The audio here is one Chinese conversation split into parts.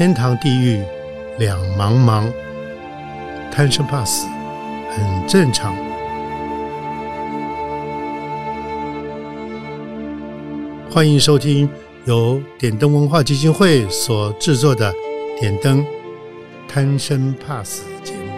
天堂地狱两茫茫，贪生怕死很正常。欢迎收听由点灯文化基金会所制作的《点灯贪生怕死》节目。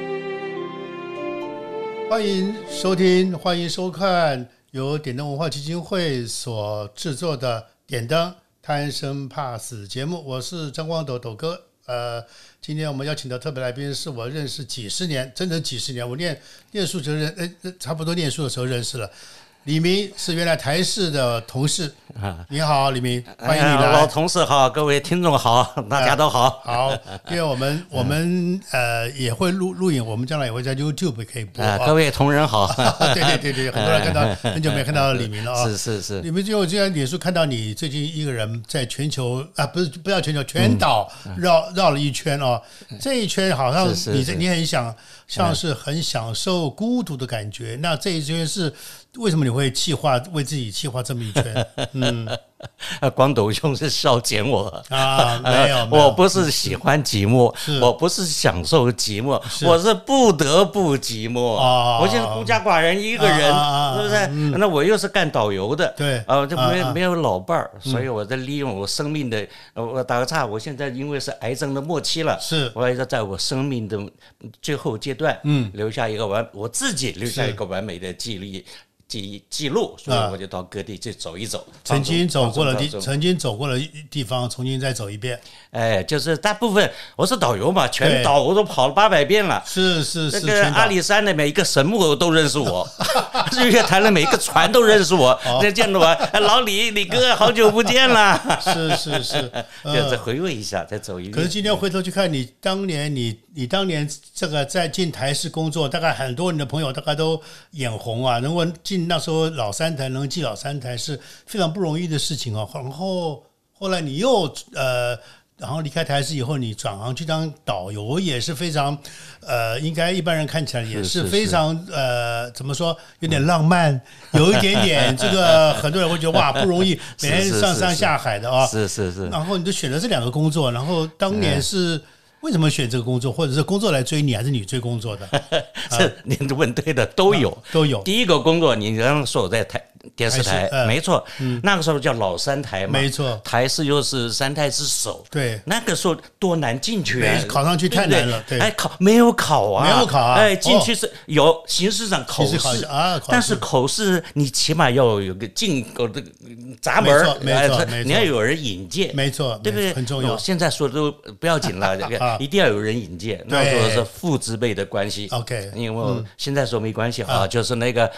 欢迎收听，欢迎收看由点灯文化基金会所制作的《点灯贪生怕死》节目。我是张光斗斗哥。呃，今天我们邀请的特别来宾是我认识几十年，真的几十年。我念念书就认，呃，差不多念书的时候认识了。李明是原来台视的同事啊，你好，李明，欢迎你来。老同事好，各位听众好，大家都好。好，因为我们 我们呃也会录录影，我们将来也会在 YouTube 可以播。各位同仁好。对对对对，很多人看到很久没看到李明了啊。是是是。李明，就我今天脸书看到你最近一个人在全球啊，不是不要全球，全岛绕绕了一圈哦。这一圈好像你你很想像是很享受孤独的感觉。那这一圈是。为什么你会气化为自己气化这么一圈？嗯，光头兄是笑减我。啊，没有，我不是喜欢寂寞，我不是享受寂寞，我是不得不寂寞。我现在孤家寡人一个人，是不是？那我又是干导游的，对，啊，就没没有老伴儿，所以我在利用我生命的，我打个岔，我现在因为是癌症的末期了，是，我要在我生命的最后阶段，嗯，留下一个完，我自己留下一个完美的记忆。记记录，所以我就到各地去走一走。曾经走过的地，曾经走过的地方，重新再走一遍。哎，就是大部分我是导游嘛，全岛我都跑了八百遍了。是是是，那个阿里山的每一个神木都认识我，日月潭的每一个船都认识我。那见到我，老李，李哥，好久不见了。是是是，再回味一下，再走一遍。可是今天回头去看你当年，你你当年这个在进台视工作，大概很多你的朋友大概都眼红啊，能够进。那时候老三台能进老三台是非常不容易的事情哦。然后后来你又呃，然后离开台视以后，你转行去当导游也是非常呃，应该一般人看起来也是非常呃，怎么说有点浪漫，有一点点这个很多人会觉得哇 不容易，每天上山下海的啊。是是是。然后你就选择这两个工作，然后当年是。为什么选这个工作，或者是工作来追你，还是你追工作的？这您问对的，都有都有。第一个工作，你刚刚说我在台。电视台没错，那个时候叫老三台嘛，没错，台视又是三台之首，对，那个时候多难进去啊，考上去太难了，对，哎，考没有考啊，没有考啊，哎，进去是有形式上口试啊，但是口试你起码要有个进口的闸门，没错，没错，你要有人引荐，没错，对不对？很重要。现在说都不要紧了，这个一定要有人引荐，那时候是父之辈的关系，OK，因为现在说没关系啊，就是那个。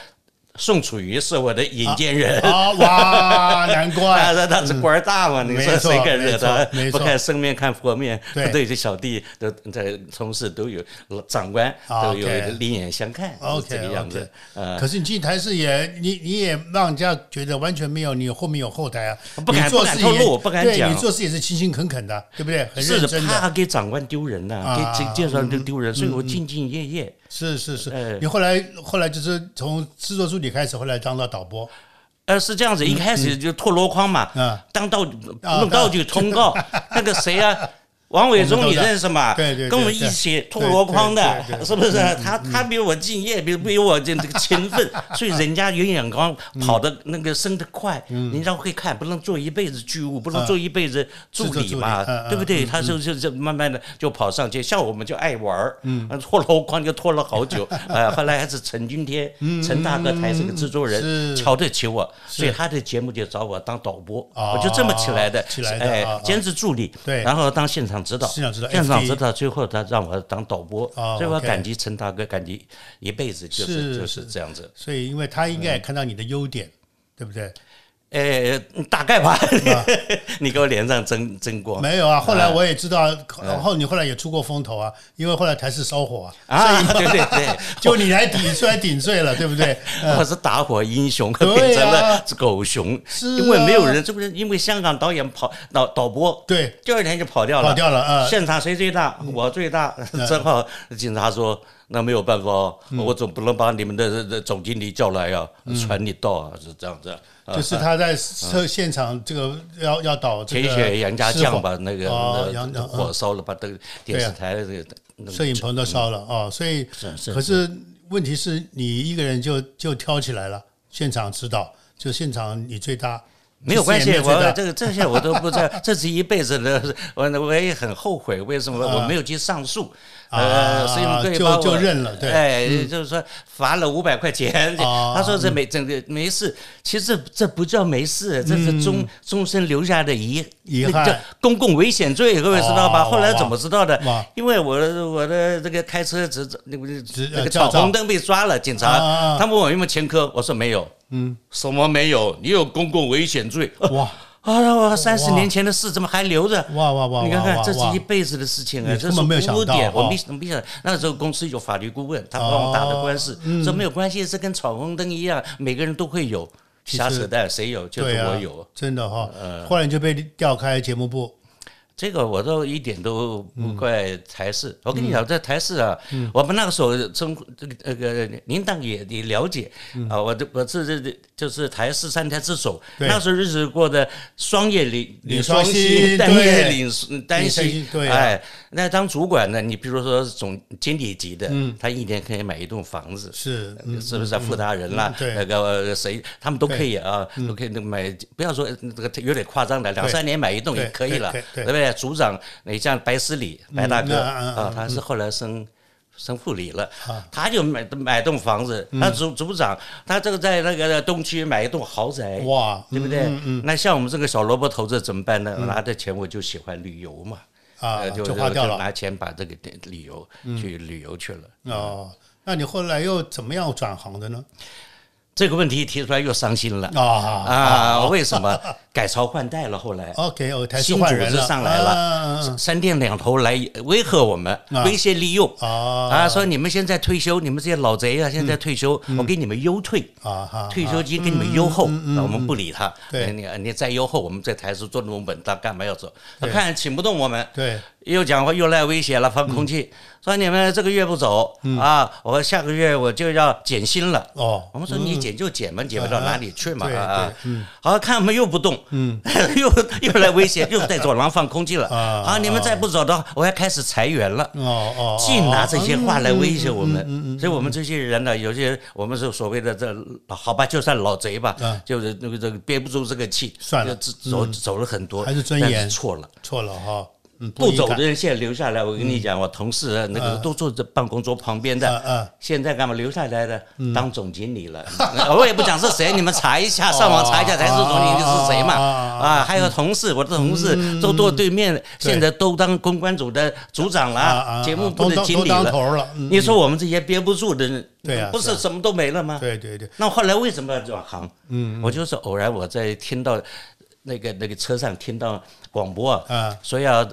宋楚瑜是我的引荐人啊！哇，难怪 他他是官大嘛？你说谁敢惹他？不看生面看佛面，对这小弟都在从事都有长官都有另眼相看。OK，这个样子。可是你进台视也，你你也让人家觉得完全没有你后面有后台啊！不敢不敢透露，不敢讲。你做事也是勤勤恳恳的，对不对？是怕给长官丢人呐，给介绍人丢人，所以我兢兢业业。是是是，你后来后来就是从制作助理开始，后来当到导播，呃，是这样子，一开始就拓箩筐嘛，当到弄道具通告，那个谁啊？王伟忠，你认识吗？对对，跟我们一起脱箩筐的，是不是？他他比我敬业，比比我这这个勤奋，所以人家有眼光，跑的那个升得快，人家会看，不能做一辈子剧务，不能做一辈子助理嘛，对不对？他就就就慢慢的就跑上去，像我们就爱玩儿，脱箩筐就脱了好久，呃，后来还是陈君天，陈大哥他是个制作人，瞧得起我，所以他的节目就找我当导播，我就这么起来的，哎，兼职助理，对，然后当现场。知道，现场知道，最后他让我当导播，所以我感激陈大哥，感激一辈子，就是就是这样子。所以，因为他应该也看到你的优点，对不对？呃，大概吧。你给我脸上争争过？没有啊。后来我也知道，然后你后来也出过风头啊。因为后来台式烧火啊，啊，对对 对，就你来顶出来顶罪了，对不对？我是打火英雄，变成了狗熊，因为没有人，这不是因为香港导演跑导导播，对，第二天就跑掉了，跑掉了啊。现场谁最大？我最大。正好警察说。那没有办法哦，我总不能把你们的总经理叫来啊，传你道啊，是这样子就是他在车现场这个要要倒这个铁血杨家将把那个火烧了，把这个电视台的这个摄影棚都烧了啊，所以可是问题是你一个人就就挑起来了，现场指导，就现场你最大，没有关系，我这个这些我都不知道，这是一辈子的，我我也很后悔，为什么我没有去上诉？呃，所以啊就可以把我就认了对嗯哎，就是说罚了五百块钱，啊他说这没整个没事，其实这这不叫没事，这是终终身留下的遗嗯遗憾叫公共危险罪，各位知道吧？哦后来怎么知道的？因为我的我的这个开车执照那个执那个闯红灯被抓了，警察他问我有没有前科，我说没有，嗯，什么没有？你有公共危险罪，哇啊，我三十年前的事怎么还留着？哇哇哇！你看看，这是一辈子的事情啊！这是没有想到污点，我哦没没想到。那时候公司有法律顾问，他帮我打的官司，嗯说没有关系，这跟闯红灯一样，每个人都会有。瞎扯淡，谁有就是我有。，真的哈，呃后来就被调开节目部，这个我都一点都不怪台视。我跟你嗯讲，在台视啊，我们那个时候中这个这个，您当也也了解。啊。我这我是这这就是台视三台之首，那时候日子过得双叶领领双双薪单夜对领单薪薪。对。啊哎，那当主管呢，你比如说总经理级的，他一年可以买一栋房子。是嗯是不是啊富达人啦？那个呃谁，他们都可以啊，都可以买。不要说这个有点夸张的，两三年买一栋也可以了，对不对对不对？组长，你像白思礼，白大哥啊，他是后来升。升副理了，他就买买栋房子，他组组长，他这个在那个东区买一栋豪宅，哇，对不对？那像我们这个小萝卜头子怎么办呢？拿着钱我就喜欢旅游嘛，啊就花掉了拿钱把这个旅游去旅游去了。哦，那你后来又怎么样转行的呢？这个问题提出来又伤心了。啊啊！为什么？改朝换代了？后来，OK，哦，新组织上来了，了，三天两头来威吓我们，威胁利诱。啊。啊，说你们现在退休，你们这些老贼啊，现在退休，我给你们优退。啊，退休金给你们优厚，那我们不理他。你你再优厚，我们在台视做那么稳当，干嘛要走？他看请不动我们，对，又讲话又来威胁了，放空气，说你们这个月不走啊，我下个月我就要减薪了。哦，我们说你减就减嘛，减不到哪里去嘛对啊对！好看我们又不动，嗯，又又来威胁，又在走廊放空气了。啊啊！你们再不走的话，我要开始裁员了。哦哦，尽拿这些话来威胁我们，所以我们这些人呢，有些我们是所谓的这好吧，就算老贼吧嗯，就是那个这个憋不住这个气，算了走走了很多，还是尊但严错了。错了哈，嗯，不走的人现在留下来，我跟你讲，我同事啊那个都坐在办公桌旁边的，现在干嘛留下来的？当总经理了，我也不讲是谁，你们查一下，上网查一下才是总经理是谁嘛？啊，还有同事，我的同事都坐对面，现在都当公关组的组长了，啊节目部的经理了。你说我们这些憋不住的人，不是什么都没了吗？对对对，那后来为什么要转行？嗯，我就是偶然我在听到那个那个车上听到广播啊，啊。说要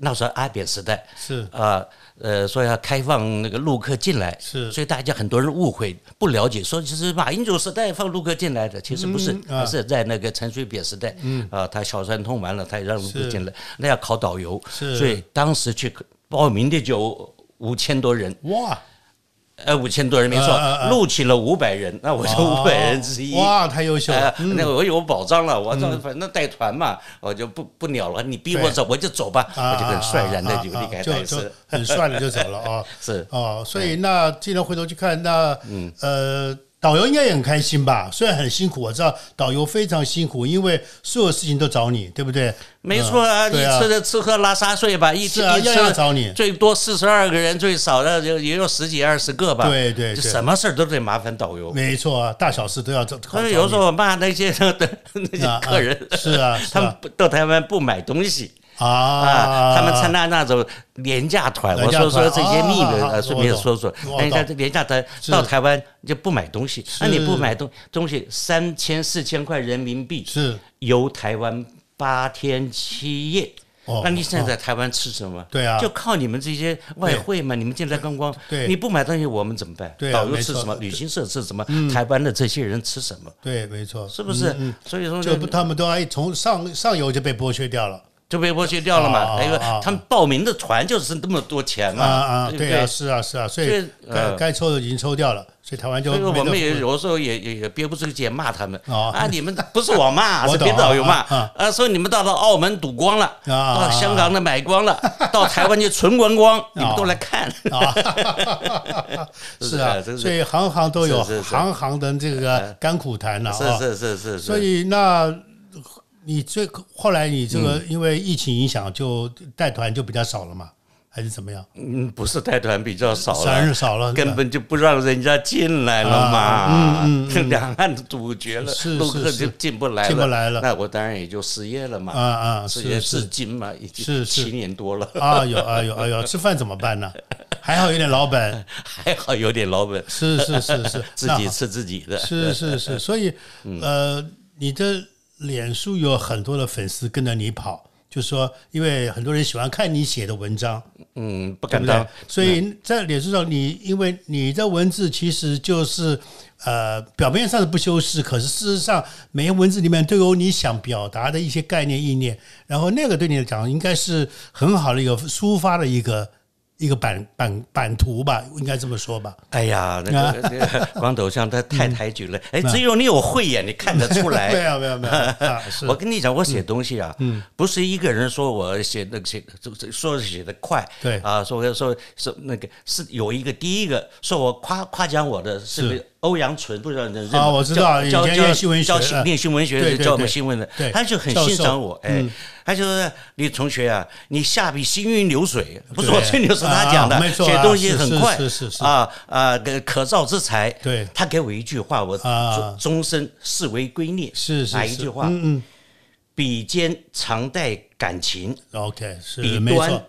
那时候阿扁时代是。啊。呃，说要开放那个陆客进来，是。所以大家很多人误会不了解，说其实马英九时代放陆客进来的，其实不是，嗯啊。是在那个陈水扁时代，嗯。啊，他小三通完了，他也让陆客进来，那要考导游，是。所以当时去报名的就五千多人，哇，呃，五千多人没错录取了五百人，那我是五百人之一。哦哇，太优秀呃了，，嗯。那个我有保障了，我这反正带团嘛，我就不不鸟了，你逼我走我就走吧，啊我就很率然的就离开就就。很帅的就走了啊。是。哦，所以那既然回头去看，那嗯。呃，导游应该也很开心吧？虽然很辛苦，我知道导游非常辛苦，因为所有事情都找你，对不对？没错啊，你吃的吃喝拉撒睡吧，一天一样样吃找你。最多四十二个人，最少的就也有十几二十个吧。就对对就什么事儿都得麻烦导游。没错啊，大小事都要找。所以有时候我骂那些的 那啊些客人，啊是啊是啊 他们到台湾不买东西。啊啊，他们参加那种廉价团，我说说这些秘密，顺便说说，我人家懂廉价团到台湾就不买东西，那你不买东东西，三千四千块人民币是游台湾八天七夜。哦那你现在在台湾吃什么？对啊就靠你们这些外汇嘛，你们进来观光，对你不买东西，我们怎么办？对啊导游吃什么？旅行社吃什么？台湾的这些人吃什么？对，没错，是不是嗯？所以说就不他们都要从上上游就被剥削掉了。就被剥削掉了嘛。啊还有啊他们报名的团就是那么多钱嘛，啊啊，对啊，是啊是啊，所以该呃该抽的已经抽掉了，所以台湾就所以我们也有时候也也也憋不住气骂他们哦啊！你们不是我骂，是别的导游骂啊！说你们到了澳门赌光了，啊到香港的买光了，到台湾就纯观光，你们都来看。啊，是啊，所以行行都有行行的这个甘苦谈呐啊。是是是是是，所以那你最后来你这个因为疫情影响，就带团就比较少了嘛，还是怎么样？嗯，不是带团比较少了。少了，根本就不让人家进来了嘛，啊嗯嗯 两岸堵绝了是，陆客是就是。进不来了，进不来了。那我当然也就失业了嘛，啊啊，失业至今嘛，已经是是。七年多了，啊，有啊有啊有，吃饭怎么办呢？还好有点老本，还好有点老本，是是是是，自己吃自己的，是是是，所以嗯。呃，你的脸书有很多的粉丝跟着你跑，就说因为很多人喜欢看你写的文章，嗯，不敢当，？所以在脸书上，你因为你的文字其实就是呃表面上是不修饰，可是事实上每个文字里面都有你想表达的一些概念意念，然后那个对你来讲应该是很好的一个抒发的一个一个版版版图吧，应该这么说吧。哎呀，那个 那个光头像他太抬举了，哎，只有你有慧眼，你看得出来。没来。有没有没有。啊，我跟你讲，我写东西啊，不是一个人说我写那个写这这说写的快，对。啊，说说说那个是有一个第一个说我夸夸奖我的是个欧阳纯，不知道你认识？我知道以前教教念新闻学教新闻学教我们新闻的，他就很欣赏我，哎，他就说你同学啊，你下笔行云流水，不是我吹牛，是他讲的写东西很快，是是是啊啊，可可造之才，对。他给我一句话，我啊。终终身视为圭臬，是哪一句话？嗯笔尖常带感情，嗯，OK 是笔端没错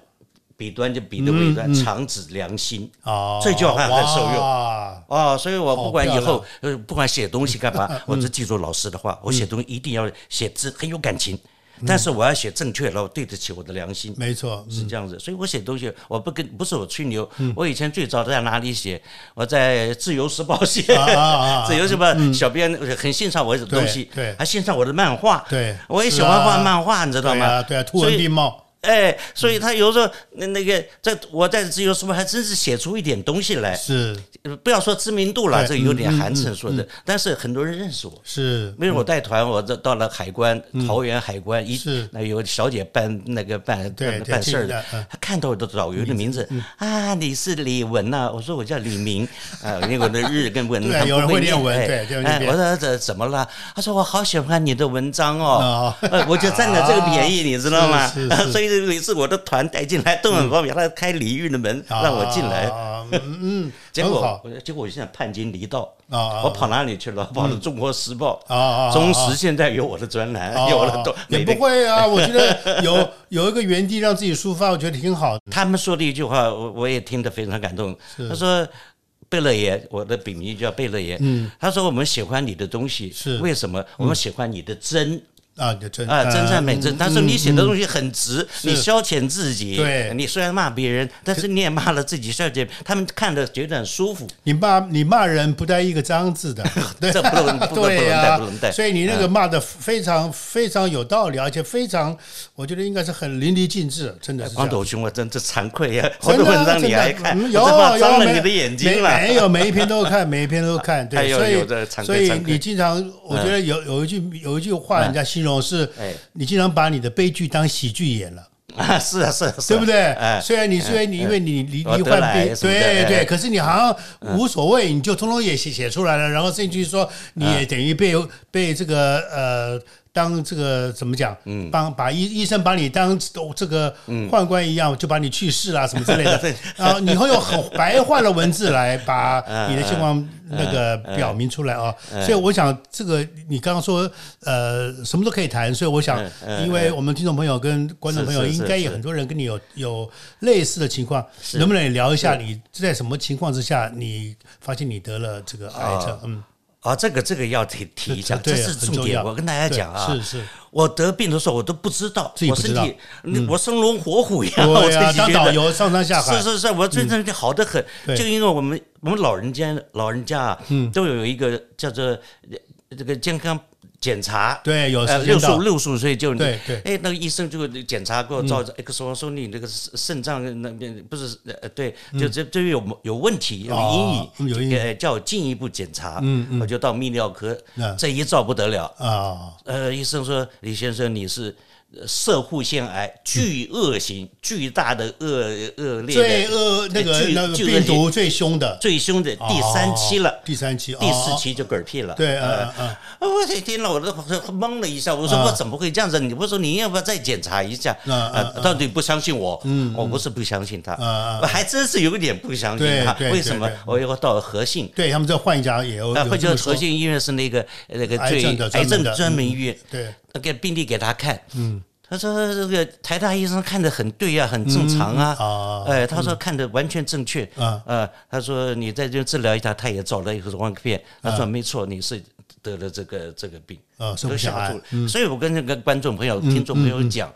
笔端就笔的尾端，长指良心。哦，这句话很受用。哇。哦，所以我不管以后呃，不管写东西干嘛，我只记住老师的话，我写东西一定要写字很有感情，但是我要写正确，然后对得起我的良心。没错，是这样子，所以我写东西，我不跟不是我吹牛，我以前最早在哪里写？我在《自由时报》写，啊啊啊啊自由时报》小编很欣赏我的东西，对对。还欣赏我的漫画，对。我也喜欢画漫画，你知道吗？对啊对啊，图文并茂，哎，所以他有时候那那个在我在《自由时报》还真是写出一点东西来，是。呃不要说知名度了，这有点寒碜说的，但是很多人认识我。是因为我带团，我这到了海关，桃园海关一那有小姐办那个办办事儿的嗯，她看到我的导游的名字啊，你是李文呐？我说我叫李明 啊，因为我的日跟文他不会念文哎对哎，我说这怎么了？他说我好喜欢你的文章哦。我就占了这个便宜，你知道吗？所以每次我的团带进来都很方便，他开礼遇的门让我进来。结果，结果我现在叛军离道，啊我跑哪里去了？跑到《中国时报》中时现在有我的专栏，有我的都哦也。不会啊，我觉得 有有一个原地让自己抒发，我觉得挺好的。他们说的一句话，我我也听得非常感动。他说。贝勒爷，我的笔名叫贝勒爷。嗯，他说我们喜欢你的东西，是为什么？我们喜欢你的真啊，就真啊，真善美真。他说你写的东西很直，你消遣自己。对你虽然骂别人，但是你也骂了自己，消遣他们看的觉得很舒服。你骂你骂人不带一个脏字的，对 这不能不能不对呀不能带，所以你那个骂的非常非常有道理，而且非常，我觉得应该是很淋漓尽致，真的是。光头兄，我真是惭愧呀！好真的啊多文章你还看，嗯 有脏了你的眼睛了。没没有，每一篇都看，每一篇都看，哎对，所以所以你经常，我觉得有有一句有一句话，人家形容是哎，你经常把你的悲剧当喜剧演了。啊，是啊，是啊，对不对？哎，虽然你虽然你因为你罹我得罹患病，对对，哎可是你好像无所谓，你就通通也写写出来了，然后甚至于说你也等于被被这个呃。当这个怎么讲？嗯，帮把医医生把你当这个宦官一样，就把你去世啦什么之类的。然后你会用很白话的文字来把你的情况那个 表明出来啊。所以我想，这个你刚刚说呃什么都可以谈，所以我想，因为我们听众朋友跟观众朋友应该有很多人跟你有有类似的情况，能不能聊一下你在什么情况之下你发现你得了这个癌症？嗯，啊，这个这个要提提一下，这是重点。我跟大家讲啊，是是，我得病的时候我都不知道，我身体嗯我生龙活虎一样，我对呀。当导游上山下海是，是是，我真的是好的很。就因为我们我们老人家老人家啊，都有一个叫做呃这个健康检查，对，有呃，时间到六十五，六十五岁就对对。哎，那个医生就检查给我照 X 光，说你这个肾脏那边不是呃对，就这这有有问题，有阴影，阴影。呃叫我进一步检查，嗯。我就到泌尿科嗯，这一照不得了，啊，呃，医生说李先生你是。呃射护腺癌巨恶型、巨大的恶恶劣最恶那个巨那个病毒最凶的。最凶的第三期了。哦，第三期，第四哦，期就嗝屁了。对，呃嗯嗯我这听了我都懵了一下，我说啊我怎么会这样子？你不是说你要不要再检查一下？嗯嗯呃，到底不相信我？嗯我不是不相信他，我还真是有点不相信他。为什么？我以后到了和信，对他们在换一家也有啊，或者和信医院是那个那个最癌症专门医院，对，那个病历给他看，嗯。他说：“这个台大医生看的很对呀、很正常啊。啊哎，他说看的完全正确。啊呃，他说你在这治疗一下，他也找了一个光片。他说没错，你是得了这个这个病。啊，生都不下来吓住，了。所以我跟那个观众朋友、听众朋友讲，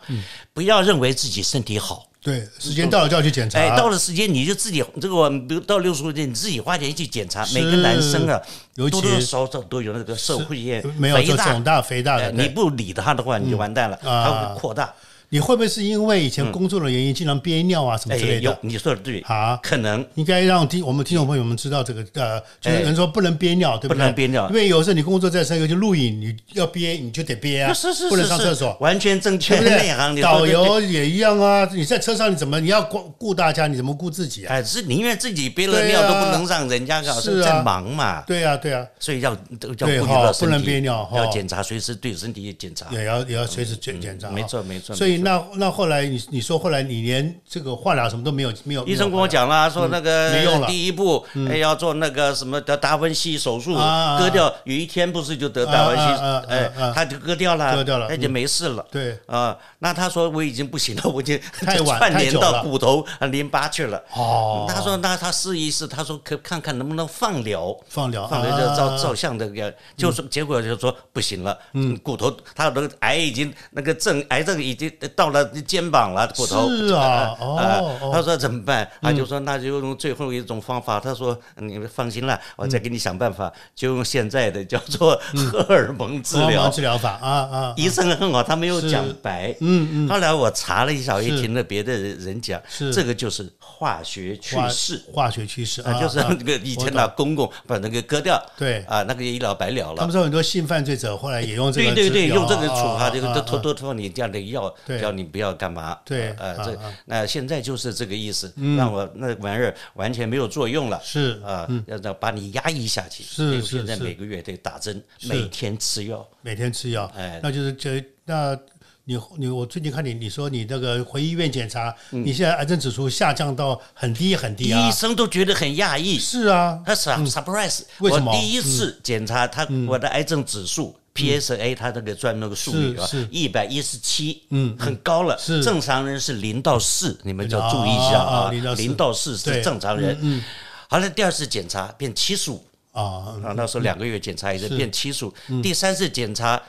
不要认为自己身体好。对，时间到了就要去检查，哎，到了时间你就自己这个，比如到六十五岁，你自己花钱去检查。每个男生啊，尤其多多少少都有那个社会性没有肿。大肥大的，哎你不理他的话，你就完蛋了，啊它会扩大。你会不会是因为以前工作的原因，经常憋尿啊什么哎之类，的？有你说的对，啊，可能应该让听我们听众朋友们知道这个呃，就是哎人说不能憋尿，对不对？不能憋尿因为有时候你工作在身，尤其录影，你要憋你就得憋啊，是是不能上厕所。完全正确。内行，导游也一样啊！你在车上你怎么你要顾顾大家，你怎么顾自己啊？哎，是宁愿自己憋了尿都不能让人家搞，是啊在忙嘛。对啊、对啊、所以要都要对顾及哈不能到身体，憋尿哈要检查，随时对身体检查。也要也要随时检检查、嗯没错没错所以没那那后来你你说后来你连这个化疗什么都没有没有，医生跟我讲了，说那个没用了嗯个第一步哎要做那个什么的达芬奇手术，割掉。有一天不是就得达文西啊啊啊啊，哎啊，他就割掉了，割掉了那就没事了。对啊，那他说我已经不行了，我已经太晚 串联太久了到骨头淋巴去了。哦，他说那他试一试，他说可看看能不能放疗。放疗放疗就照啊照相的，就是结果就说不行了，嗯，骨头他的癌已经那个症癌症已经到了肩膀了，骨头是啊哦他说怎么办？他就说那就用最后一种方法。他说你们放心了，我再给你想办法，就用现在的叫做荷尔蒙治疗荷尔蒙。治疗法啊啊，医生很好，他没有讲白。嗯嗯，后来我查了一下，我也听了别的人讲，这个就是化学去化世。化学去势啊，就是那个以前的公公把那个割掉，对啊，那个一了百了了他们。说很多性犯罪者后来也用这个对对对，用这个处罚，啊这个都偷偷偷你这样的药，对叫你不要干嘛？对呃，这那现在就是这个意思，让我那玩意儿完全没有作用了。是啊，要要把你压抑下去。是现在每个月得打针，每天吃药。每天吃药，哎那就是这那。你你我最近看你，你说你那个回医院检查，你现在癌症指数下降到很低很低啊医，生都觉得很讶异，是啊，他 sur surprise。为什么我第一次检查他我的癌症指数。PSA 它那个专那个术语啊一百一十七，嗯，很高了。是。正常人是零到四，你们就要注意一下啊啊啊啊0到4，零到四是正常人。嗯，好了，第二次检查变七十五，啊，啊，那时候两个月检查一次变七十五，第三次检查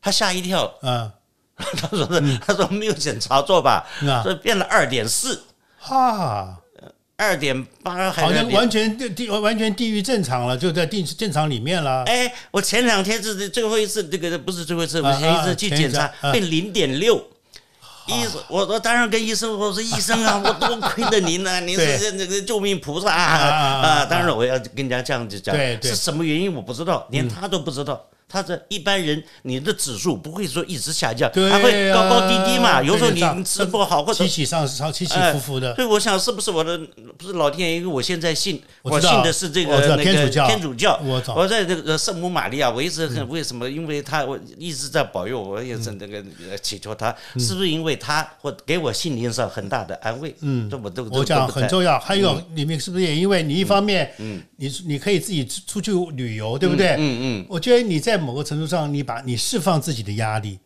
他吓一跳，嗯，他说是他说没有检查错吧所以变了二点四，哈，二点八还是好像完全地地完全低于正常了，就在定正常里面了。哎，我前两天是最后一次，这个不是最后一次，我啊前一次去检查啊。变零点六。医生，我我当然跟医生我说医生啊，我多亏了您呢、您对。是那个救命菩萨啊。啊啊啊啊。当然我要跟人家这样子讲对，对。是什么原因我不知道，连他都不知道。他这一般人，你的指数不会说一直下降，对啊，它会高高低低嘛。有时候你吃不好或者起起上上起起哎伏伏的，所以我想是不是我的不是老天爷？因为我现在信，我我信的是这个那个天主教天主教。我在这个圣母玛利亚，我一直很为什么？因为他我一直在保佑我，也是那个呃祈求他，是不是因为他或给我心灵上很大的安慰？嗯，这我都我讲很重要。要。还有里面是不是也因为你一方面，嗯，你你可以自己出去旅游，对不对？嗯嗯，我觉得你在某个程度上，你把你释放自己的压力。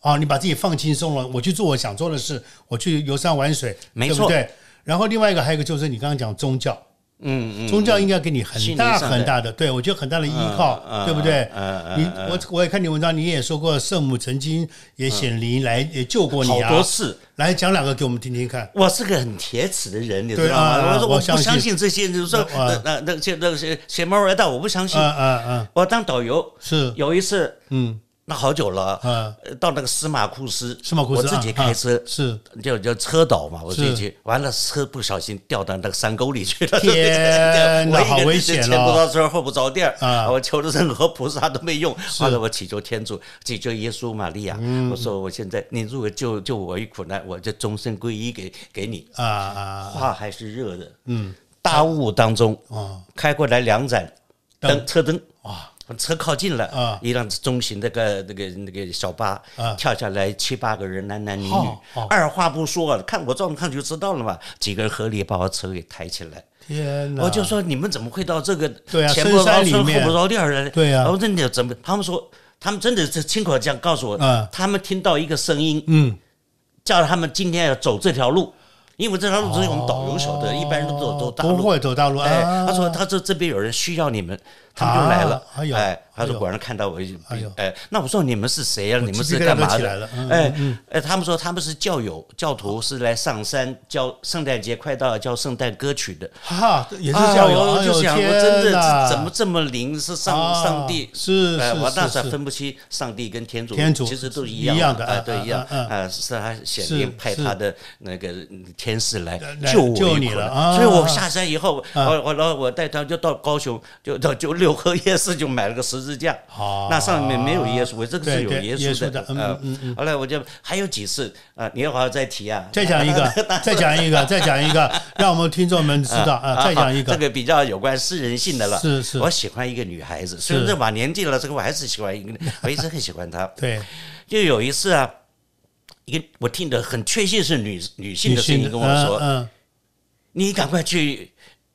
啊，你把自己放轻松了，我去做我想做的事，我去游山玩水，没错对不对？然后另外一个还有一个就是你刚刚讲宗教，嗯嗯，宗教应该给你很大很大的，对我觉得很大的依靠，对不对？嗯嗯你我我也看你文章，你也说过圣母曾经也显灵来也救过你好啊，多次。来讲两个给我们听听看。我是个很铁齿的人，你知对道吗？啊我说我不相信这些，就是说啊那那那些那些邪门歪道，我不相信。嗯嗯嗯，我当导游是，有一次，嗯那好久了，嗯，呃到那个司马库斯，司马库斯我自己啊开车啊，是。就就车倒嘛，我自己去，完了车不小心掉到那个山沟里去了，天 哪我好危险前不哦着村后不着店儿啊。我求了任何菩萨都没用，后来我祈求天主，祈求耶稣玛利亚，嗯。我说我现在你如果救救我于苦难，我就终身皈依给给你。啊啊话还是热的，嗯，大雾当中啊开过来两盏灯。车灯，哇车靠近了，啊。一辆中型那个那个那个小巴，啊。跳下来七八个人，男男女女。二话不说，看我照着看就知道了嘛，几个人合力把我车给抬起来。天哪！我就说你们怎么会到这个前不着村后不着店的呢？对啊。我说你怎么？他们说他们真的是亲口这样告诉我嗯，他们听到一个声音，嗯，叫他们今天要走这条路，因为这条路只有我们导游晓得，一般人都走走大不路。会走大路。哎，啊他说他这这边有人需要你们，他们就来了哎，他说果然看到我一哎，哎，那我说你们是谁呀？你们是干嘛的？哎哎，他们说他们是教友教徒，是来上山教圣诞节快到了，教圣诞歌曲的。哈，也是啊教友，我就想，我真的怎么这么灵？是上啊上帝。是哎，我那时候是。是是分不清上帝跟天主，天主其实都一一样的哎，啊啊对一样，啊是他显是灵派他的那个天使来来救我了啊。所以我下山以后，我我然后我带他就到高雄，就到就六合夜市就买了个十字架，好。那上面没有耶稣，我这个是有耶耶稣的嗯呃，后来我就还有几次啊，你要好好再提啊，再讲一个，再讲一个，再讲一个，让我们听众们知道啊！再讲一个，这个比较有关私人性的了。是是。我喜欢一个女孩子，虽然这把年纪了，这个我还是喜欢一个，我一直很喜欢她。对，就有一次啊，一个我听的很确信是女女性的声音跟我说：“嗯，嗯你赶快去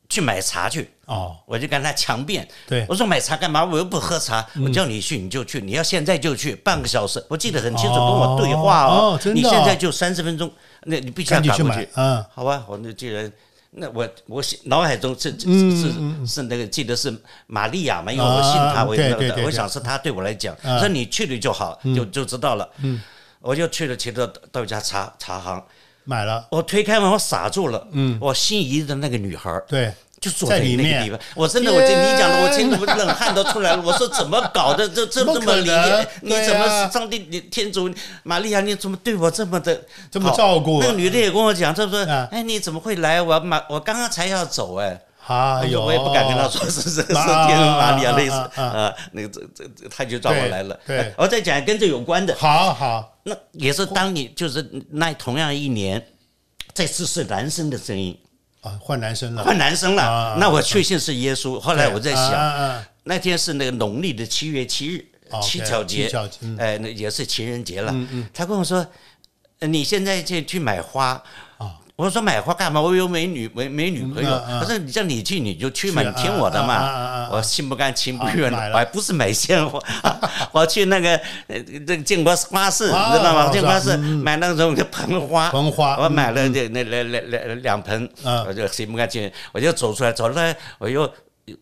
去买茶去。”哦，我就跟他强辩，对。嗯我说买茶干嘛？我又不喝茶，我叫你去你就去，你要现在就去，半个小时，我记得很清楚，跟我对话哦。你现在就三十分钟，那你必须要赶过去，。嗯，好吧，我那既然那我我脑海中是是嗯是是那个记得是玛利亚嘛，因为我信她，啊我我想是他对我来讲，啊说你去了就好，就就知道了。嗯，我就去了，去到到一家茶茶行，买了，我推开门，我傻住了。嗯，我心仪的那个女孩儿对，就坐在那个地方，我真的，我就你讲的，我听得我冷汗都出来了。我说怎么搞的？这这么这么理可能解？你怎么啊上帝、你天主、玛利亚，你怎么对我这么的这么好照顾那个女的也跟我讲，这不是啊？哎，你怎么会来？我马我刚刚才要走哎。哎呦，我也不敢跟他说是是是啊天主玛利亚啊类似啊啊啊，那个这这这他就找我来了。对我再讲跟这有关的，好好，那也是当你就是那同样一年，这次是男生的声音，啊，换男生了，换男生啊。了，那我确信是耶稣。后来我在啊啊想，啊。那天是那个农历的七月七日，七巧节哎，那也是情人节了。他跟我说，呃你现在去去买花。我说买花干嘛？我有美女没没女朋友。他说你叫你去你就去嘛，你听我的嘛。我心不甘情不愿的，我还不是买鲜花，我去那个呃这个建国花市，你啊知道吗？建国花市买那种盆花，盆花我买了这那两两两两盆，嗯。我就心不甘情愿，我就走出来，走出来我又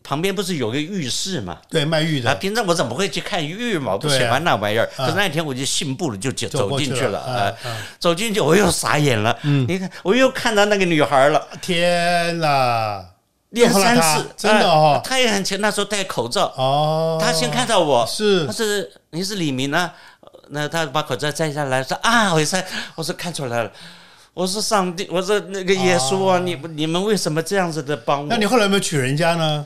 旁边不是有个浴室嘛？对，卖玉啊，的，平常我怎么会去看玉嘛？我不喜欢那玩意儿。啊可是那天我就信步了，就走走进去了。啊走进去我又傻眼了。嗯你看，我又看到那个女孩了，天哪，连碰到她三次，真的哦哎她也很前，那时候戴口罩，哦，她先看到我，是她是你是李明啊？那她把口罩摘下来说啊，我一猜，我说看出来了。我说上帝，我说那个耶稣啊，你你们为什么这样子的帮我？那你后来有没有娶人家呢？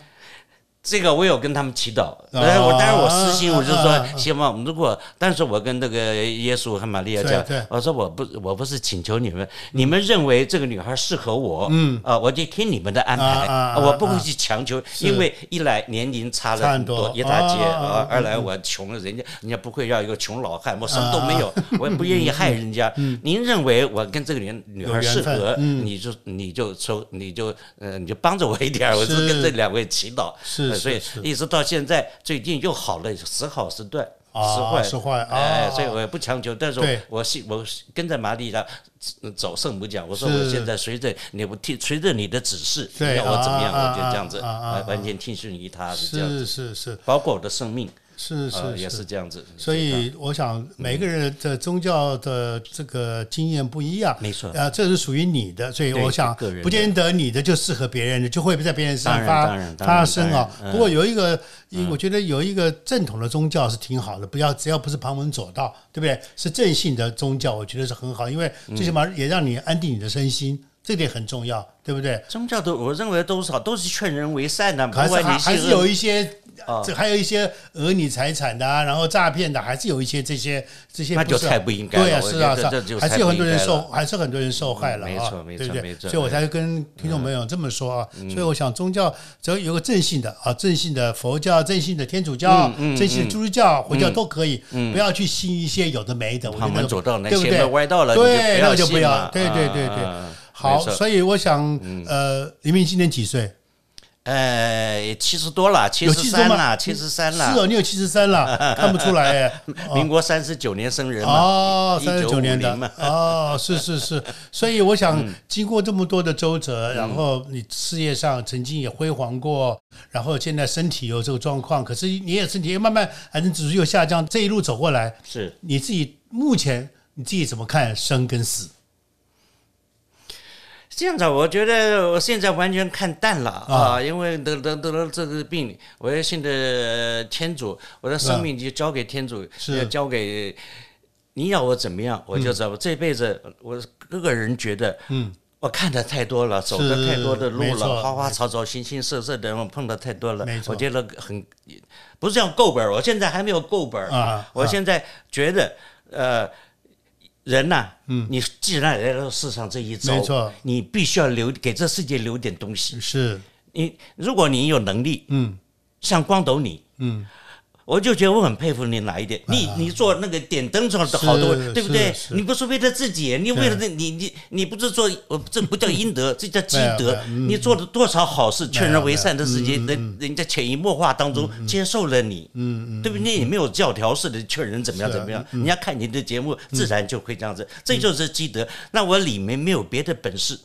这个我有跟他们祈祷，呃我当然我私心我就说希望如果，但是我跟那个耶稣和玛利亚讲我说我不我不是请求你们，你们认为这个女孩适合我，嗯，啊，我就听你们的安排，我不会去强求，因为一来年龄差了很多。多一大截，啊二来我穷了，人家人家不会要一个穷老汉，我什么都没有，我也不愿意害人家。您认为我跟这个女女孩适合，嗯。你就你就收你就呃你就帮着我一点，我是是跟这两位祈祷。是呃所以是是。一直到现在，最近又好了，时好时断。时坏，使坏，哎，所以我也不强求，但是我信我跟着玛丽亚走圣母讲，我说我现在随着你，我听随着你的指示，你要我怎么样，啊我就这样子，完完全听顺于他，是这样是子，是是。包括我的生命，是呃，是也是这样子，所以我想每个人的宗教的这个经验不一样，没错。啊，这是属于你的，所以我想不见得你的就适合别人的，就会在别人身上发发生啊不过有一个，我觉得有一个正统的宗教是挺好的，不要只要不是旁门左道，对不对？是正信的宗教，我觉得是很好，因为最起码也让你安定你的身心，这点很重要，对不对？宗教都我认为都是好，都是劝人为善的，不还是你还还是有一些啊这还有一些讹你财产的啊，然后诈骗的，还是有一些这些这些那就不是啊太不应该了对啊，是啊，是啊还是有很多人受，还是很多人受害了啊，没错没错对不对没错所以我才跟听众朋友这么说啊。所以我想宗教只要有个正信的啊，正信的佛教、正信的天主教、嗯正信的基督教、佛教都可以，不要去信一些有的没的，我觉得旁门左道，那对不对邪门？歪道了，对，就那就不要对对对对啊。好，所以我想，呃，黎明今年几岁？呃，七十多了，七十三了，七十三了。是，哦，你有七十三了，看不出来哎。民国三十九年生人嘛，哦，三十九年的嘛 哦，是是是，所以我想嗯经过这么多的周折，然后你事业上曾经也辉煌过，然后现在身体有这个状况，可是你也身体慢慢癌症指数又下降，这一路走过来，是。你自己目前你自己怎么看生跟死？这样子啊，我觉得我现在完全看淡了啊，因为得得得了这个病，我也信的天主，我的生命就交给天主，是要交给你要我怎么样，我就知道。这辈子我个人觉得，嗯。我看的太多了，走的太多的路了，花花草草、形形色色的人，我碰的太多了没。错我觉得很不是要够本儿，我现在还没有够本儿啊我现在觉得，呃，人呐、你既然来到世上这一遭，没错你必须要留给这世界留点东西。是，你如果你有能力，嗯像光斗你，嗯，我就觉得我很佩服你哪一点？你你做那个点灯做的好多，对不对？你不是为了自己，你为了你你你不是做，呃这不叫阴德，这叫积德。你做了多少好事，劝人为善的事情，人人家潜移默化当中接受了你，嗯嗯，对不对？你没有教条式的劝人怎么样怎么样，人家看你的节目自然就会这样子，这就是积德。那我里面没有别的本事。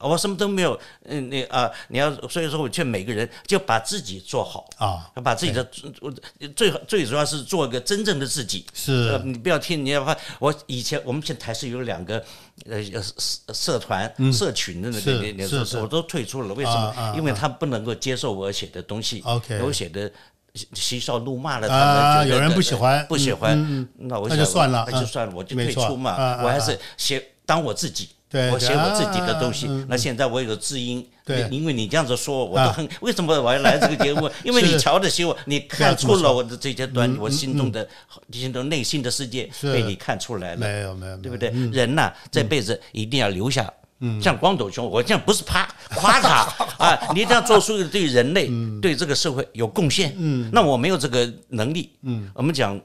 我什么都没有，嗯，你啊，你要，所以说我劝每个人就把自己做好，啊，把自己的我最最主要是做一个真正的自己。是呃，你不要听，你要发。我以前我们现在台是有两个呃社社团、社群的那个，你你我都退出了。为什么？因为他不能够接受我写的东西。OK 我写的嬉笑怒骂了，他啊有人不喜欢不喜欢那我那就想算了嗯那就算了，我就退出嘛。我还是写当我自己。对我写我自己的啊东西嗯，那现在我有知音，对因为你这样子说，我啊都很为什么我要来这个节目？因为你瞧得起我，你看出了我的这些端倪，我心中的心中内心的世界被你看出来了，没有没有，对不对？人呐，这辈子一定要留下。像光斗兄，我这样不是夸 夸他啊，你一定要做出对人类、对这个社会有贡献。嗯，那我没有这个能力。嗯，我们讲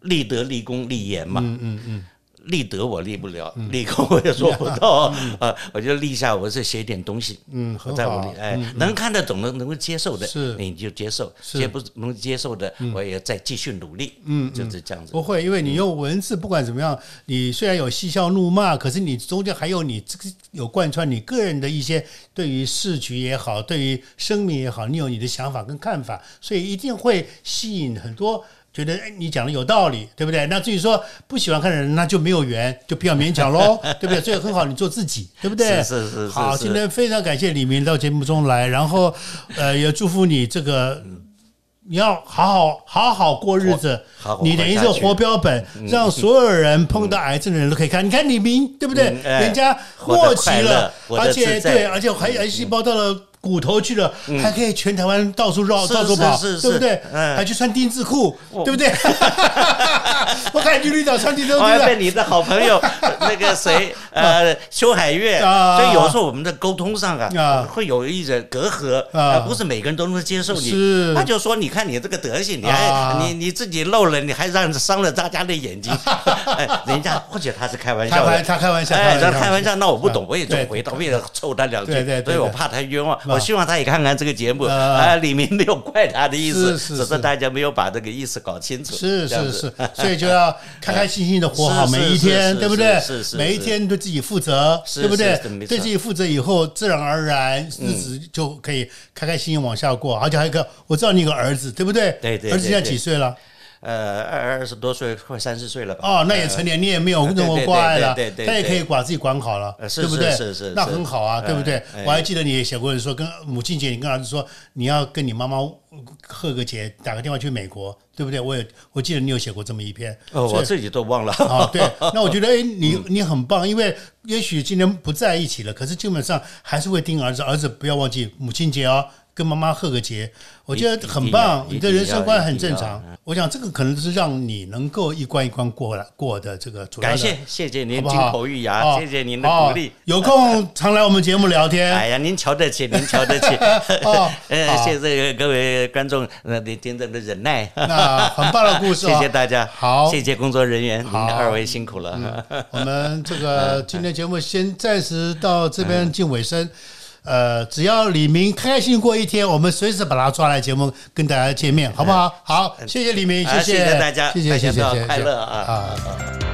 立德、立功、立言嘛。嗯嗯嗯。立德我立不了，立功我也做不到 啊！我就立下，我是写点东西，嗯很好在我里，哎，能看得懂的，能够接受的，是你就接受；接不能接受的，我也再继续努力。嗯，就是这样子。不会，因为你用文字，不管怎么样，你虽然有嬉笑怒骂，可是你中间还有你这个有贯穿你个人的一些对于市局也好，对于生命也好，你有你的想法跟看法，所以一定会吸引很多。觉得哎，你讲的有道理，对不对？那至于说不喜欢看的人，那就没有缘，就不要勉强喽，对不对？所以很好，你做自己，对不对？是是是是好，今天非常感谢李明到节目中来，然后呃，也祝福你这个。你要好好好好过日子好好，你等于是活标本，让所有人碰到癌症的人都可以看。你看李明，对不对？嗯哎人家活得末期了，而且对，而且还癌细胞到了骨头去了，还可以全台湾到处绕是到处跑，是是对不对？嗯还去穿丁字裤，对不对？我看绿绿岛穿丁字裤，我还被？你的好朋友 那个谁呃邱海月，啊。所以有时候我们的沟通上啊啊。会有一种隔阂，啊。呃不是每个人都能接受你。是。他就说你看你这个德行，你啊。还你你自己漏了，你还让伤了大家的眼睛，哎，人家或者他是开玩笑的。他开玩笑，哎，他他开玩笑，那我不懂，我也就回答，为了凑他两句，对对对所以我怕他冤枉，啊我希望他也看看这个节目啊啊，李明没有怪他的意思，只是大家没有把这个意思搞清楚。是是是，所以就要开开心心的活好 每一天，对不对是是？是每一天对自己负责，对不对对自己负责以后，自然而然日子就可以开开心心往下过。而且还有一个，我知道你有个儿子，对不对？对对儿子现在几岁了？呃，二二十多岁，快三十岁了吧？哦，那也成年，你也没有那么对对挂碍了他也可以把自己管好了，呃对不对？是是是那很好啊，嗯对不对？哎我还记得你也写过说，跟母亲节，你跟儿子说你要跟你妈妈贺个节，打个电话去美国，对不对？我也我记得你有写过这么一篇，哦，我自己都忘了。啊，对，那我觉得，哎，你你很棒，因为也许今天不在一起了，可是基本上还是会盯儿子，儿子不要忘记母亲节哦，跟妈妈贺个节，我觉得很棒，你的人生观很正常。我想这个可能是让你能够一关一关过来过的这个主要感谢谢谢您金口玉牙，哦谢谢您的哦鼓励。有空常来我们节目聊天。哎呀，您瞧得起，您瞧得起。哦 呃，好谢谢各位观众那您听众的忍耐。那很棒的故事、哦，谢谢大家，好谢谢工作人员，您好二位辛苦了。我们这个今天节目先暂时到这边进尾声。呃，只要李明开开心心过一天，我们随时把他抓来节目跟大家见面，好不好？好，谢谢李明，啊谢谢谢大家谢谢，谢谢，快乐啊啊！